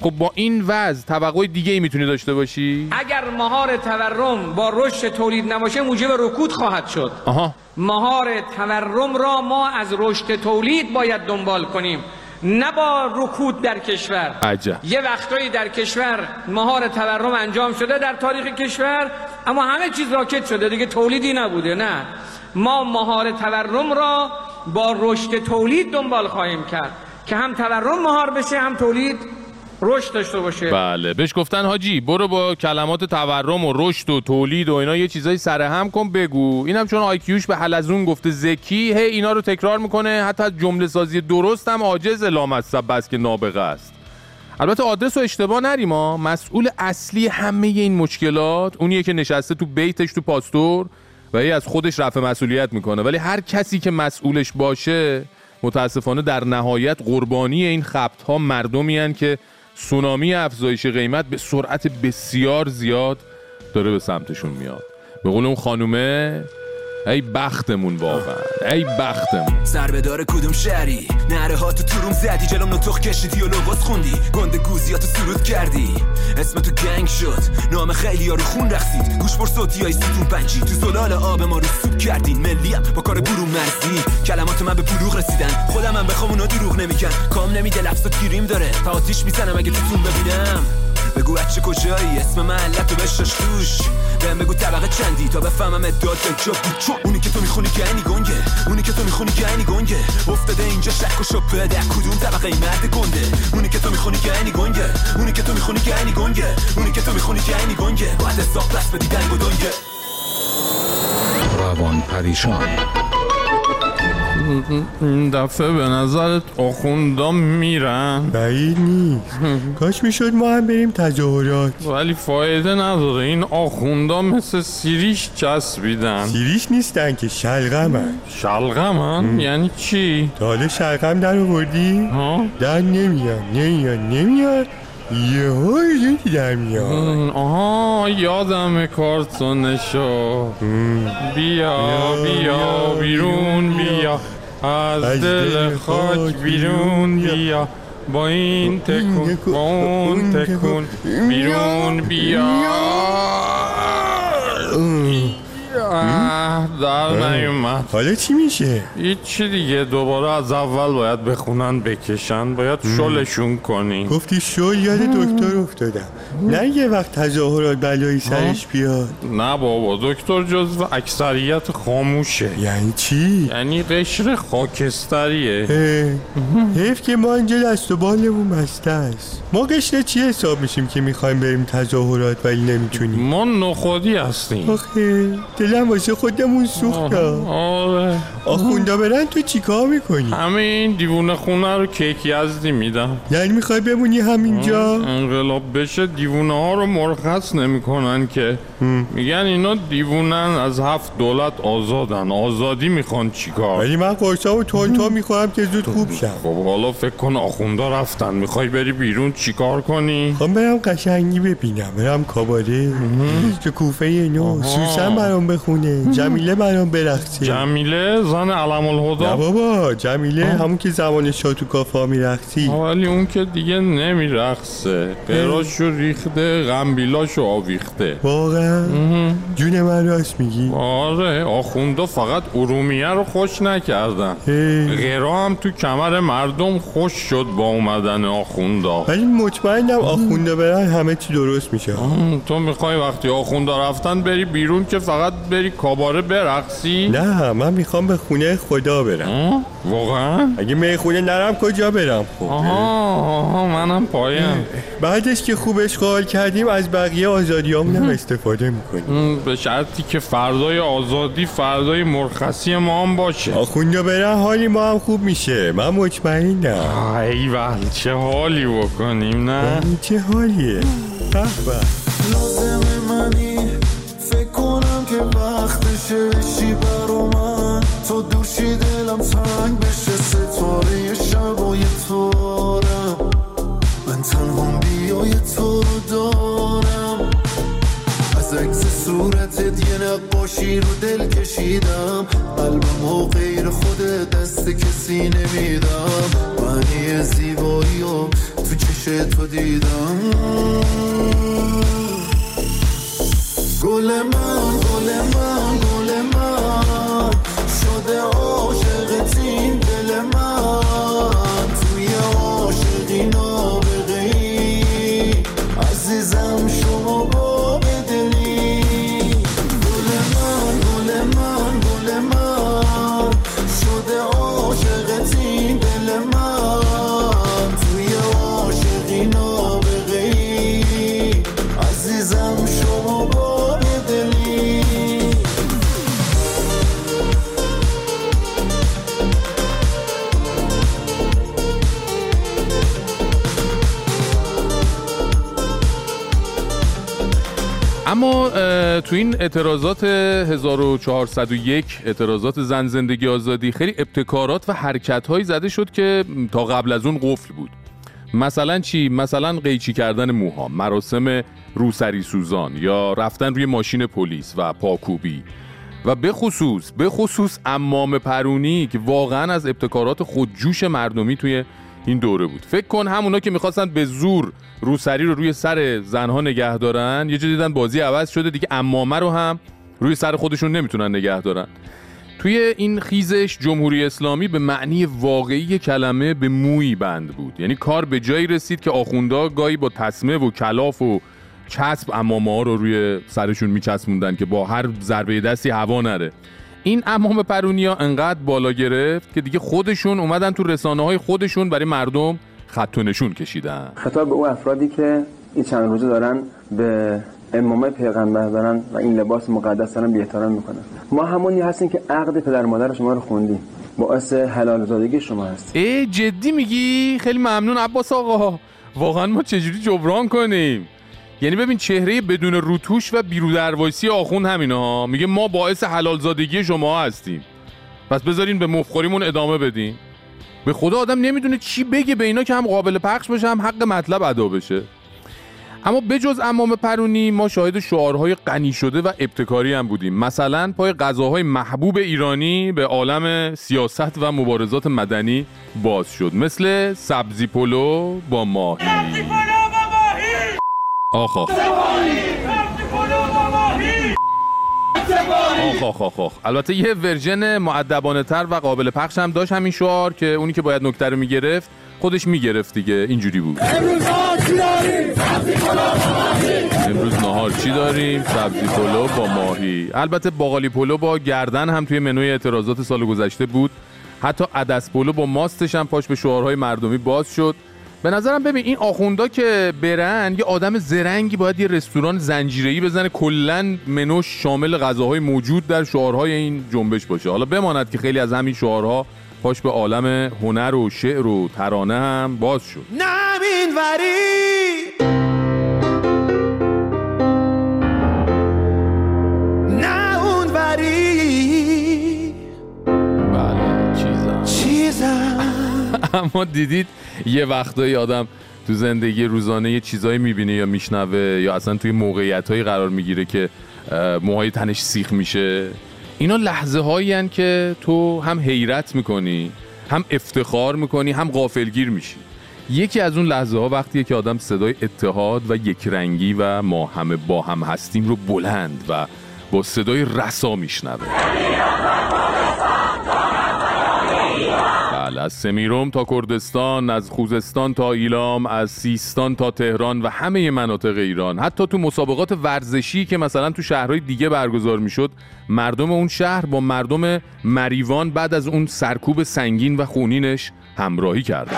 خب با این وضع توقع دیگه ای می‌تونی داشته باشی؟ اگر مهار تورم با رشد تولید نباشه موجب رکود خواهد شد. آها. مهار تورم را ما از رشد تولید باید دنبال کنیم نه با رکود در کشور. عجب. یه وقتایی در کشور مهار تورم انجام شده در تاریخ کشور اما همه چیز راکت شده دیگه تولیدی نبوده نه. ما مهار تورم را با رشد تولید دنبال خواهیم کرد که هم تورم مهار بشه هم تولید رشد داشته باشه. بله بهش گفتن حاجی برو با کلمات تورم و رشد و تولید و اینا یه چیزایی سر هم کن بگو. اینم چون آیکیوش به حلزون گفته زکی هی اینا رو تکرار می‌کنه. حتی جمله سازی درست هم عاجز لامصب بس که نابغه است. البته آدرس رو اشتباه نریم ها. مسئول اصلی همه این مشکلات اونیه که نشسته تو بیتش تو پاستور و ای از خودش رفع مسئولیت می‌کنه. ولی هر کسی که مسئولش باشه متاسفانه در نهایت قربانی این خبت ها مردمی که سونامی افزایش قیمت به سرعت بسیار زیاد داره به سمتشون میاد. به قول اون خانومه ای بختمون واقعا. ای بختمون. ضربه داره کدوم شهری؟ نره ها تو تروم زدی جلوم نطخ کشیدی و لباس خوندی. گنده گوزیاتو سرود کردی. اسم تو گنگ شد. نام خیلی رو خون رخصید گوش بر صوتی های ستون پنجی. تو زلال آب ما رو سوب کردین. ملیم با کار برون مرزی. کلمات من به بلوغ رسیدن. خودم من بخوام اونا دروغ نمیگن. کام نمیده لفظات گیریم داره. تا آتیش می‌زنم اگه تو ببینم. بگو بچه کجایی؟ اسم محلت رو بشاش توش. بهم بگو طبقه چندی تا بفهمم اداد جا بود اونی که تو می‌خونی گنی گنگه. اونی که تو می‌خونی گنی گنگه. افتاده اینجا شک و شپه در کدوم طبقه مرد گنده؟ اونی که تو می‌خونی گنی گنگه. اونی که تو می‌خونی گنی گنگه. اونی که تو می‌خونی گنی گنگه. باید حساب دست بدی دنگ و دنگه. روان پریشان. این دفعه به نظرت آخوندام میرن؟ بعید نیست. کاش می‌شد ما هم بریم تظاهرات ولی فایده نداره. این آخوندا مثل سیریش چسبیدن. سیریش نیستن که شلغمن. شلغمن؟ یعنی چی؟ تا حالا شلغم در آوردی؟ ها؟ در نمیاد. نمیاد. نمیاد. یه های در میاد. آها یادم کارتونشو بیا بیا بیرون بیا. از دل خاک بیرون بیا. با این تکون با اون تکون بیرون بیا. در نیومد. حالا چی میشه؟ هیچی دیگه دوباره از اول باید بخونن بکشن باید شلشون کنی گفتی شل یاد دکتر افتادم. نه یه وقت تظاهرات بلایی سرش بیاد. نه بابا دکتر جزو اکثریت خاموشه. یعنی چی؟ یعنی قشر خاکستریه. حیف که ما اینجا دست و بالمون بسته است. ما قشر چی حساب میشیم که می‌خوایم بریم تظاهرات ولی نمی‌تونیم؟ ما نخودی هستیم. آخه دلم واسه خودمون سوختم آره آخوندا برن تو چیکار می‌کنی؟ همین دیوونه خونه رو کیک یزدی میدم. یعنی می‌خوای بمونی همینجا؟ انقلاب بشه دیوونه ها رو مرخص نمی‌کنن که. میگن اینا دیوونن از هفت دولت آزادن. آزادی می‌خوان چیکار؟ ولی من قرصامو تون تون می‌خورم که زود خوب شم. خب حالا فکر کن آخوندا رفتن. می‌خوای بری بیرون چیکار کنی؟ خب برم قشنگی ببینم. برم کاباره. که کوفه نو سوسن برام بخونه جمیله برام برقصه جمیله زن علم الهدا نه بابا جمیله همون که زمان کافا میرقصی ولی اون که دیگه نمیرقصه قراشو ریخته غنبیلاشو آویخته. واقعا؟ جون من راست میگی؟ آره آخوندا فقط ارومیه رو خوش نکردن. غیرا هم تو کمر مردم خوش شد با اومدن آخوندا ولی مطمئنم آخوندا برن همه چی درست میشه. تو می‌خوای وقتی آخوندا رفتن بری بیرون که فقط بری کاباره برقصی؟ نه من می‌خوام به خونه خدا برم. واقعا؟ اگه می‌خونه نرم کجا برم خب؟ آها آها منم پایم. بعدش که خوب اشغال کردیم از بقیه آزادیامون هم استفاده می‌کنیم. به شرطی که فردای آزادی فردای مرخصی ما هم باشه. آخوندا برن حالی ما هم خوب میشه. من مطمئنم. ایول چه حالی بکنیم نه؟ چه حالیه. لازم وقتشه بشی برا من تو دوشی دلم تنگ بشه ستاره شبای تو دارم من تنها بیای تو دارم. از عکس صورتت یه نقاشی رو دل کشیدم. قلبم و غیر خود دست کسی نمیدم. معنی زیبایی و تو چش تو دیدم. گل من تو این اعتراضات 1401 اعتراضات زن زندگی آزادی خیلی ابتکارات و حرکت هایی زده شد که تا قبل از اون قفل بود. مثلا چی؟ مثلا قیچی کردن موها مراسم روسری سوزان یا رفتن روی ماشین پلیس و پاکوبی. و به خصوص به خصوص امام پرونی که واقعا از ابتکارات خودجوش مردمی توی این دوره بود. فکر کن همونا که می‌خواستن به زور روسری رو روی سر زنها نگه دارن یه جا دیدن بازی عوض شده دیگه امامه رو هم روی سر خودشون نمی‌تونن نگه دارن. توی این خیزش جمهوری اسلامی به معنی واقعی کلمه به موی بند بود. یعنی کار به جایی رسید که آخوندا گاهی با تسمه و کلاف و چسب امامه ها رو روی سرشون میچسبوندن که با هر ضربه دستی هوا نره. این امام پرونیا انقدر بالا گرفت که دیگه خودشون اومدن تو رسانه های خودشون برای مردم خط و نشون کشیدن. خطاب به اون افرادی که این چند روزه دارن به امامه پیغمبر دارن و این لباس مقدس دارن بی احترام می‌کنن. ما همونی هستیم که عقد پدر مادر شما رو خوندیم. باعث حلال زادگی شما هست. ای جدی میگی؟ خیلی ممنون عباس آقا. واقعا ما چجوری جبران کنیم؟ یعنی ببین چهره بدون روتوش و بیرودروایسی آخون همینه ها میگه ما باعث حلال زادگی شما هستیم. پس بذارین به مفخوریمون ادامه بدیم. به خدا آدم نمی‌دونه چی بگه به اینا که هم قابل پخش بشه هم حق مطلب ادا بشه. اما بجز امام پرونی ما شاهد شعارهای غنی شده و ابتکاری هم بودیم. مثلا پای غذاهای محبوب ایرانی به عالم سیاست و مبارزات مدنی باز شد. مثل سبزی پلو با ماهی. آخ آخ. آخ آخ آخ آخ. البته یه version مؤدبانه تر و قابل پخش هم داشت همین شعار که اونی که باید نکته رو می‌گرفت خودش می‌گرفت دیگه. اینجوری بود. امروز نهار چی داریم؟ سبزی پلو با ماهی. البته باقالی پلو با گردن هم توی منوی اعتراضات سال گذشته بود. حتی عدس پلو با ماستش هم پاش به شعارهای مردمی باز شد. به نظرم ببین این آخوندا که برن یه آدم زرنگی باید یه رستوران زنجیره‌ای بزنه. کلا منوش شامل غذاهای موجود در شعارهای این جنبش باشه. حالا بماند که خیلی از همین شعارها پاش به عالم هنر و شعر و ترانه هم باز شد. نمین وری. نه اون وری. بله چیزم. چیزم. اما دیدید یه وقتایی آدم تو زندگی روزانه یه چیزایی می‌بینه یا میشنوه یا اصلا توی موقعیت قرار می‌گیره که موهای تنش سیخ میشه. اینا لحظه هایی که تو هم حیرت می‌کنی هم افتخار می‌کنی هم غافلگیر میشی. یکی از اون لحظه ها وقتیه که آدم صدای اتحاد و یکرنگی و ما همه با هم هستیم رو بلند و با صدای رسا میشنوه. بله از سمیروم تا کردستان از خوزستان تا ایلام از سیستان تا تهران و همه مناطق ایران. حتی تو مسابقات ورزشی که مثلا تو شهرهای دیگه برگزار می‌شد مردم اون شهر با مردم مریوان بعد از اون سرکوب سنگین و خونینش همراهی کردن.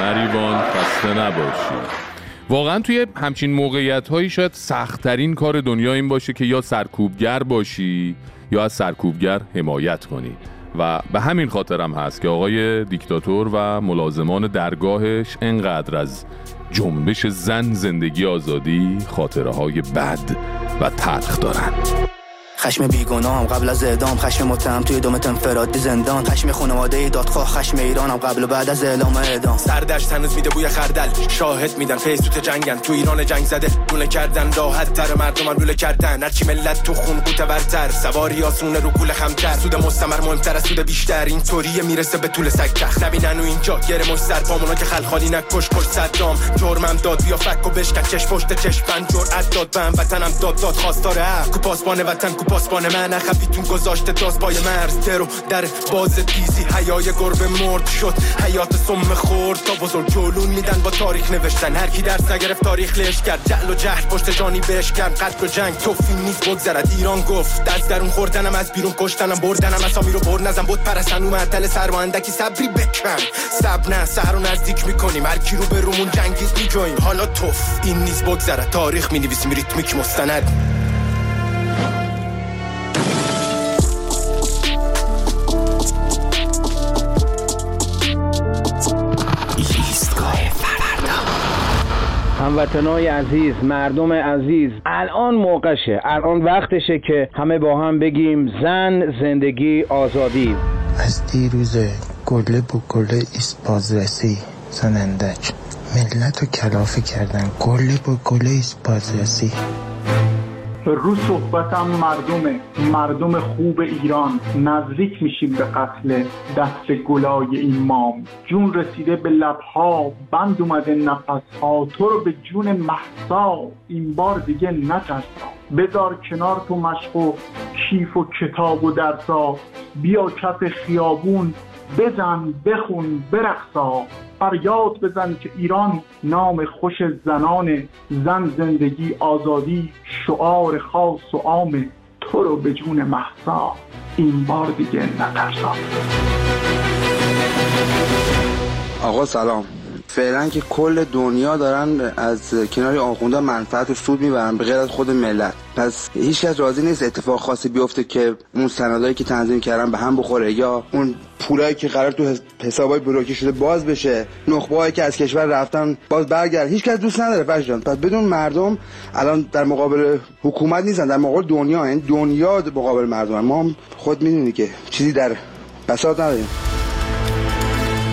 مریوان خسته نباشی. واقعا توی همچین موقعیت هایی شاید سختترین کار دنیا این باشه که یا سرکوبگر باشی یا از سرکوبگر حمایت کنی و به همین خاطرم هست که آقای دیکتاتور و ملازمان درگاهش انقدر از جنبش زن زندگی آزادی خاطره های بد و تلخ دارن خشم بیگناهم قبل از اعدام خشم متهم توی دومت انفرادی زندان. خشم خانواده دادخواه خشم ایرانم قبل و بعد از اعلام اعدام. سردشت هنوز میده بوی خردل. شاهد میدن فیسبوک جنگن. تو ایران جنگ زده لوله کردن. راحت تر مردم لوله کردن. هرچی ملت تو خون قوته برتر. سواری آسونه رو کوله خمتر. سود مستمر مهمتر از سود بیشتر. این طوریه می‌رسه به طول سگ چخ نبینن و اینجا گره مش سر پامونا که خلخالی نکش کش صدام جرمم داد بیا فک و بشکن. چش پشت چش بند جرأت داد. بهم وطنم داد داد. خواستار حق. کو پاسبان وطن کو پاسبان من خفیتون گذاشته داز پای مرز. درو در باز تیزی حیای گربه مرد شد. حیات سم خورد. تا بزرگ جلون میدن با تاریخ نوشتن. هر کی درس نگرفت تاریخ لش کرد. جعل و جهل پشت جانی بهش کرد. قتل و جنگ توفی نیست بگذرد. ایران گفت از درون خوردنم از بیرون کشتنم بردنم. اسامی رو بر نزن بود پرستن. و معطل سر و صبری بکن. صبر نه سهر نزدیک می‌کنیم. هر کی رو به رومون جنگید میجویم. حالا توف این نیز بگذرد. تاریخ می‌نویسیم ریتمیک مستند. هموطنای عزیز مردم عزیز الان موقعشه الان وقتشه که همه با هم بگیم زن زندگی آزادی. از دیروز گله با گله ایست بازرسی زنندک ملت رو کلافه کردن گله با گله ایست بازرسی. رو صحبتم مردمه. مردم خوب ایران. نزدیک میشیم به قتل دست گلای این جون رسیده به لبها. بند اومده نفسها. تو رو به جون محسا. این بار دیگه نترسا. بذار کنار تو مشق و کیف و کتاب و درسا. بیا کف خیابون. بزن بخون برقصا. فریاد بزن که ایران نام خوش زنان زن زندگی آزادی شعار خاص و عام. تو رو به جون محسا این بار دیگه نترسا. آقا سلام. فعلا که کل دنیا دارن از کنار آخونده منفعت و سود می‌برن به غیر از خود ملت. پس هیچ کس راضی نیست اتفاق خاصی بیفته که اون سندایی که تنظیم کردن به هم بخوره یا اون پولایی که قرار تو حسابای بروکری شده باز بشه نخبه که از کشور رفتن باز برگرد. هیچ کس دوست نداره فرش جان. پس بدون مردم الان در مقابل حکومت نیستن در مقابل دنیا این دنیا مقابل مردم ما خود می‌دونی که چیزی در بساط نداریم.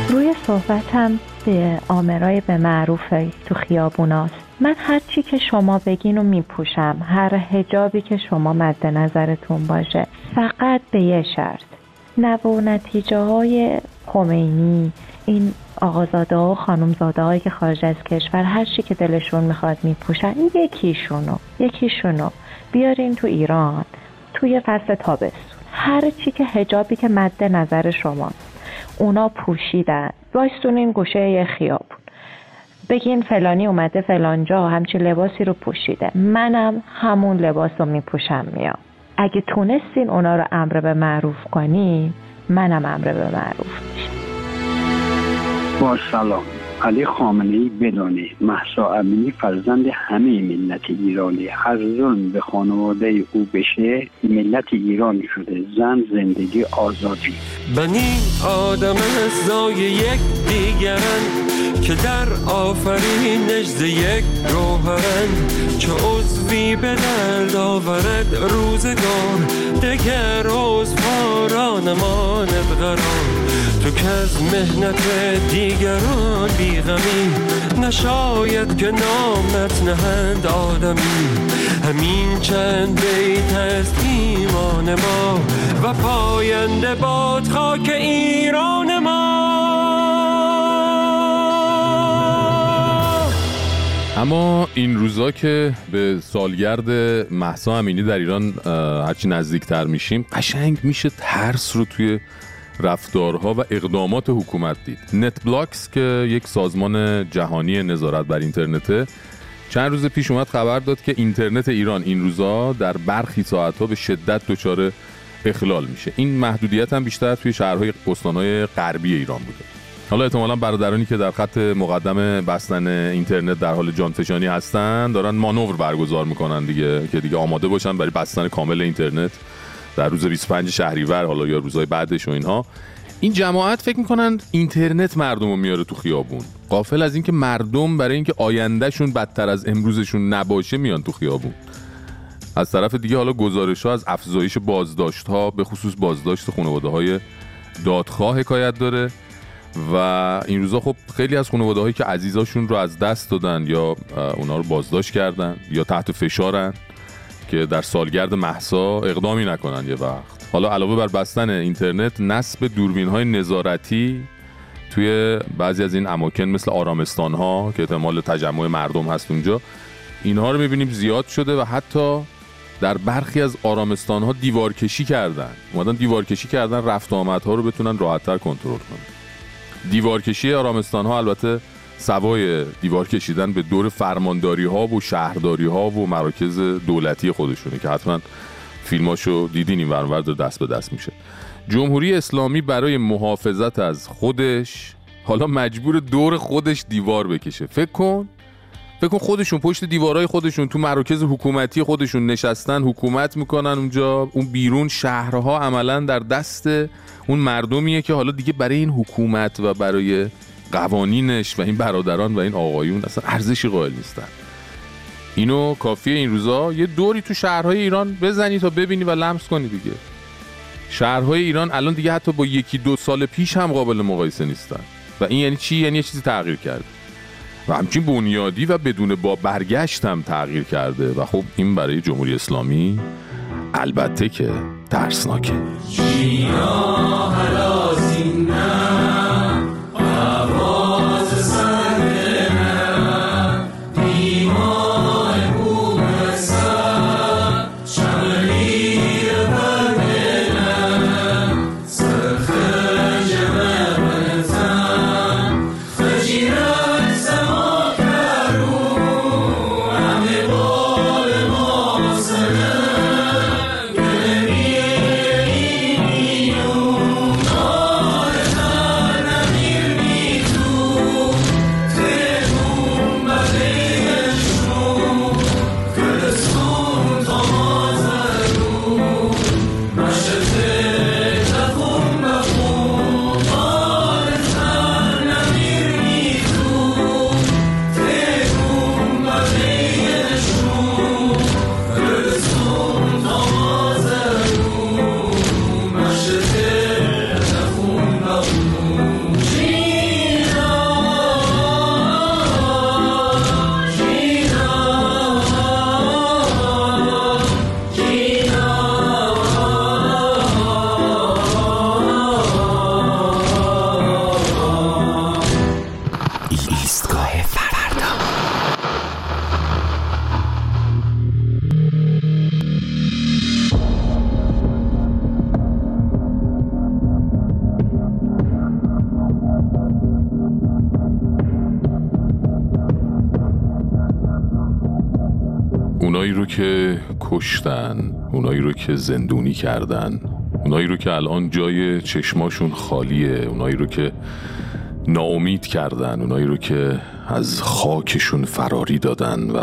روی صحبتم به آمرای به معروف تو خیابوناست من هر چی که شما بگین و میپوشم هر هجابی که شما مد نظرتون باشه فقط به یه شرط. نوع و نتیجه های خمینی این آقازاده ها و خانمزاده هایی که خارج از کشور هر چی که دلشون می‌خواد میپوشن یکیشونو یکیشونو. بیارین تو ایران توی فصل تابستون. هر چی که هجابی که مد نظر شماست. اونا پوشیدن. وایستونین گوشه یه خیابون. بگین فلانی اومده فلانجا همچی لباسی رو پوشیده. منم همون لباس رو میپوشم میام. اگه تونستین اونا رو امر به معروف کنی منم امر به معروف میشه با سلام. علی خامنه ای بدانه محسا امینی فرزند همه ملت ایرانی هر ظلم به خانواده او بشه ملت ایران شده. زن زندگی آزادی. بنی آدم ازای یک دیگرن که در آفرینش ز یک روحن چه عضوی به درد آورد روزگار دگر نماند قرار تو که از مهنت دیگران بیغمی نشاید که نامت نهند آدمی همین چند بیت از ایمان ما و پاینده باد خاک ایران ما. اما این روزا که به سالگرد محسا امینی در ایران هرچی نزدیکتر میشیم قشنگ میشه ترس رو توی رفتارها و اقدامات حکومت دید. NetBlocks که یک سازمان جهانی نظارت بر اینترنته چند روز پیش اومد خبر داد که اینترنت ایران این روزا در برخی ساعتها به شدت دچار اخلال میشه. این محدودیت هم بیشتر توی شهرهای استانهای غربی ایران بوده. حالا احتمالا برادرانی که در خط مقدم بستن اینترنت در حال جانفشانی هستن دارن مانور برگزار می‌کنن دیگه که دیگه آماده باشن برای بستن کامل اینترنت در روز 25 شهریور حالا یا روزهای بعدش و اینها. این جماعت فکر می‌کنن اینترنت مردم رو میاره تو خیابون. قافل از اینکه مردم برای اینکه آیندهشون بدتر از امروزشون نباشه میان تو خیابون. از طرف دیگه حالا گزارش ها از افزایش بازداشت ها به خصوص بازداشت خانواده های دادخواه حکایت داره. و این روزا خب خیلی از خانواده هایی که عزیزاشون رو از دست دادن یا اونا رو بازداشت کردن یا تحت فشارن که در سالگرد محسا اقدامی نکنن یه وقت. حالا علاوه بر بستن اینترنت نصب دوربین های نظارتی توی بعضی از این اماکن مثل آرامستان ها که احتمال تجمع مردم هست اونجا اینها رو می‌بینیم زیاد شده و حتی در برخی از آرامستان ها دیوار کشی کردن. اومدن دیوار کشی کردن رفت و آمدها رو بتونن راحتتر کنترل کنن. دیوار کشی آرامستان ها البته سوای دیوار کشیدن به دور فرمانداری ها و شهرداری ها و مراکز دولتی خودشونه که حتما فیلماشو دیدین این داره دست به دست میشه. جمهوری اسلامی برای محافظت از خودش حالا مجبور دور خودش دیوار بکشه. فکر کن فکر خودشون پشت دیوارهای خودشون تو مراکز حکومتی خودشون نشستن حکومت می‌کنن اونجا. اون بیرون شهرها عملا در دست اون مردمیه که حالا دیگه برای این حکومت و برای قوانینش و این برادران و این آقایون اصلا ارزشی قائل نیستن. اینو کافیه این روزا. یه دوری تو شهرهای ایران بزنی تا ببینی و لمس کنی دیگه. شهرهای ایران الان دیگه حتی با یکی دو سال پیش هم قابل مقایسه نیستن. و این یعنی چی؟ یعنی چیزی تغییر کرده. و همچین بنیادی و بدون با برگشت هم تغییر کرده. و خب این برای جمهوری اسلامی البته که ترسناکه. زندونی کردن. اونایی رو که الان جای چشماشون خالیه اونایی رو که ناامید کردن اونایی رو که از خاکشون فراری دادن و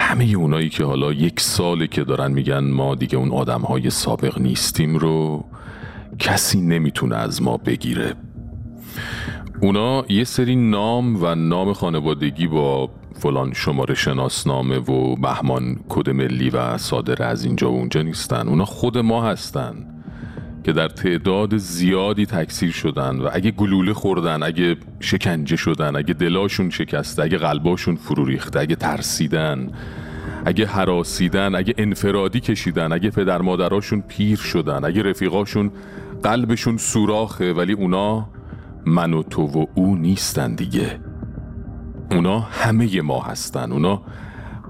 همه اونایی که حالا یک ساله که دارن میگن ما دیگه اون آدم های سابق نیستیم رو کسی نمی‌تونه از ما بگیره. اونا یه سری نام و نام خانوادگی با فلان شماره شناسنامه و بهمان کد ملی و صادر از اینجا و اونجا نیستن. اونا خود ما هستن که در تعداد زیادی تکثیر شدن و اگه گلوله خوردن اگه شکنجه شدن اگه دلاشون شکسته اگه قلباشون فرو ریخته اگه ترسیدن اگه حراسیدن اگه انفرادی کشیدن اگه پدر مادراشون پیر شدن اگه رفیقاشون قلبشون سوراخه ولی اونا من و تو و او نیستن دیگه. اونا همه ما هستن. اونا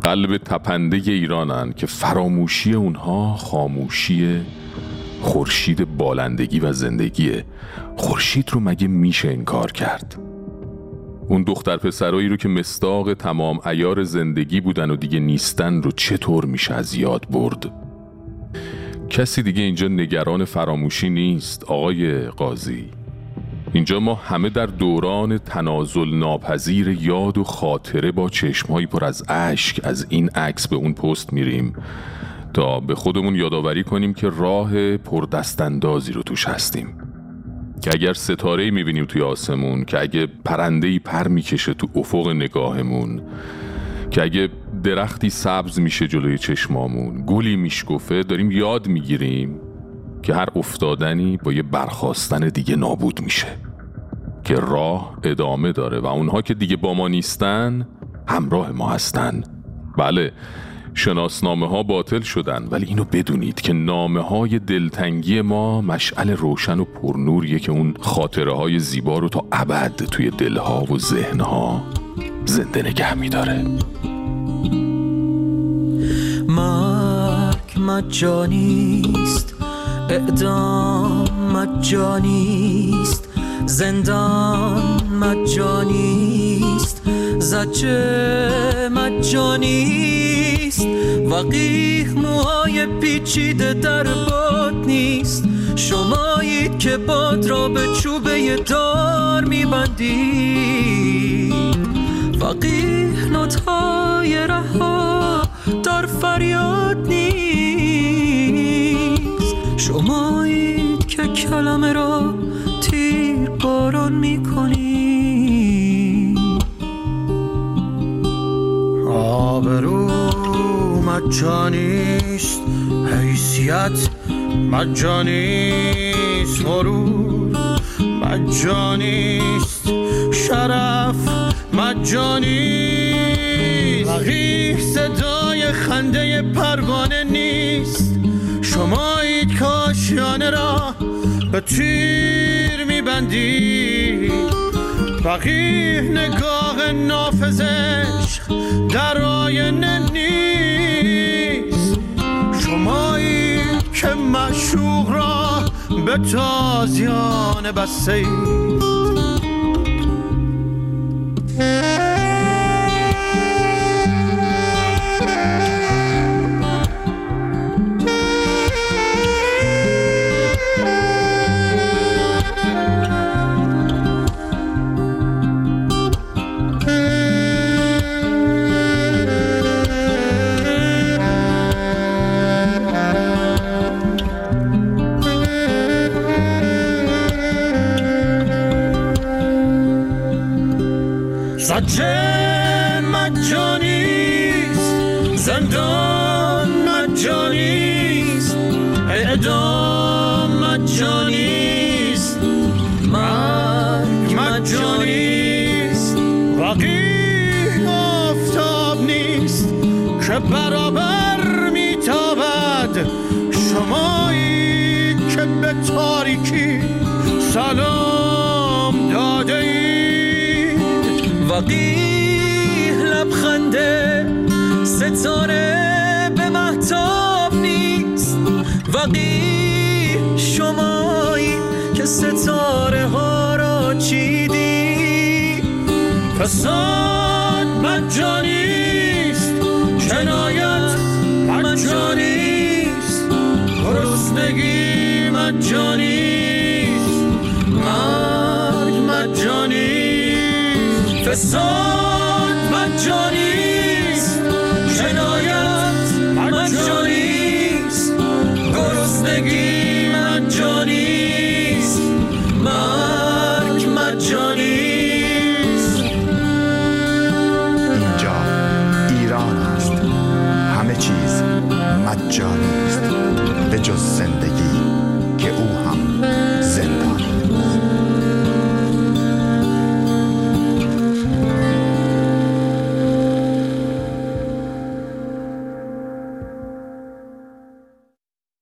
قلب تپنده ایرانن که فراموشی اونها خاموشی خورشید بالندگی و زندگیه خورشید رو مگه میشه انکار کرد؟ اون دختر پسرایی رو که مستاق تمام ایار زندگی بودن و دیگه نیستن رو چطور میشه از یاد برد؟ کسی دیگه اینجا نگران فراموشی نیست آقای قاضی. اینجا ما همه در دوران تنازل ناپذیر یاد و خاطره با چشمهایی پر از اشک از این عکس به اون پست میریم تا به خودمون یادآوری کنیم که راه پردستاندازی رو توش هستیم. که اگر ستاره می‌بینیم توی آسمون که اگه پرنده پر می‌کشه تو افق نگاهمون که اگه درختی سبز میشه جلوی چشمامون گلی میشکفه داریم یاد می‌گیریم. که هر افتادنی با یه برخواستن دیگه نابود میشه. که راه ادامه داره و اونها که دیگه با ما نیستن همراه ما هستن. بله شناسنامه ها باطل شدن ولی اینو بدونید که نامه های دلتنگی ما مشعل روشن و پرنوریه که اون خاطره های زیبا رو تا ابد توی دلها و ذهنها زنده نگه میداره. مرگ مجانیست اعدام مجانیست زندان مجانیست زجه مجانیست وقیح موهای پیچیده در باد نیست. شمایید که باد را به چوبه دار میبندید. وقیح نوتهای رها در فریاد نیست. شمایید که کلمه را تیر باران می‌کنی. آبرو مجانیست حیثیت مجانیست غرور مجانیست شرف مجانیست وقیح صدای خنده پروانه نیست. شمایید کاشیانه را به تیر میبندی. فقیه نگاه نافذش در آینه نیست. شمایی که مشوق را به تازیانه بسته زجه مجانیست زندان مجانیست اعدام مجانیست مرگ مجانیست وقیح آفتاب نیست که برابر میتابد شمایی که به تاریکی سلام ستاره به محتاب نیست. وقی شمایی که ستاره ها را چیدی فساد مجانیست جنایت مجانیست گرسنگی مجانیست مرگ مجانیست فساد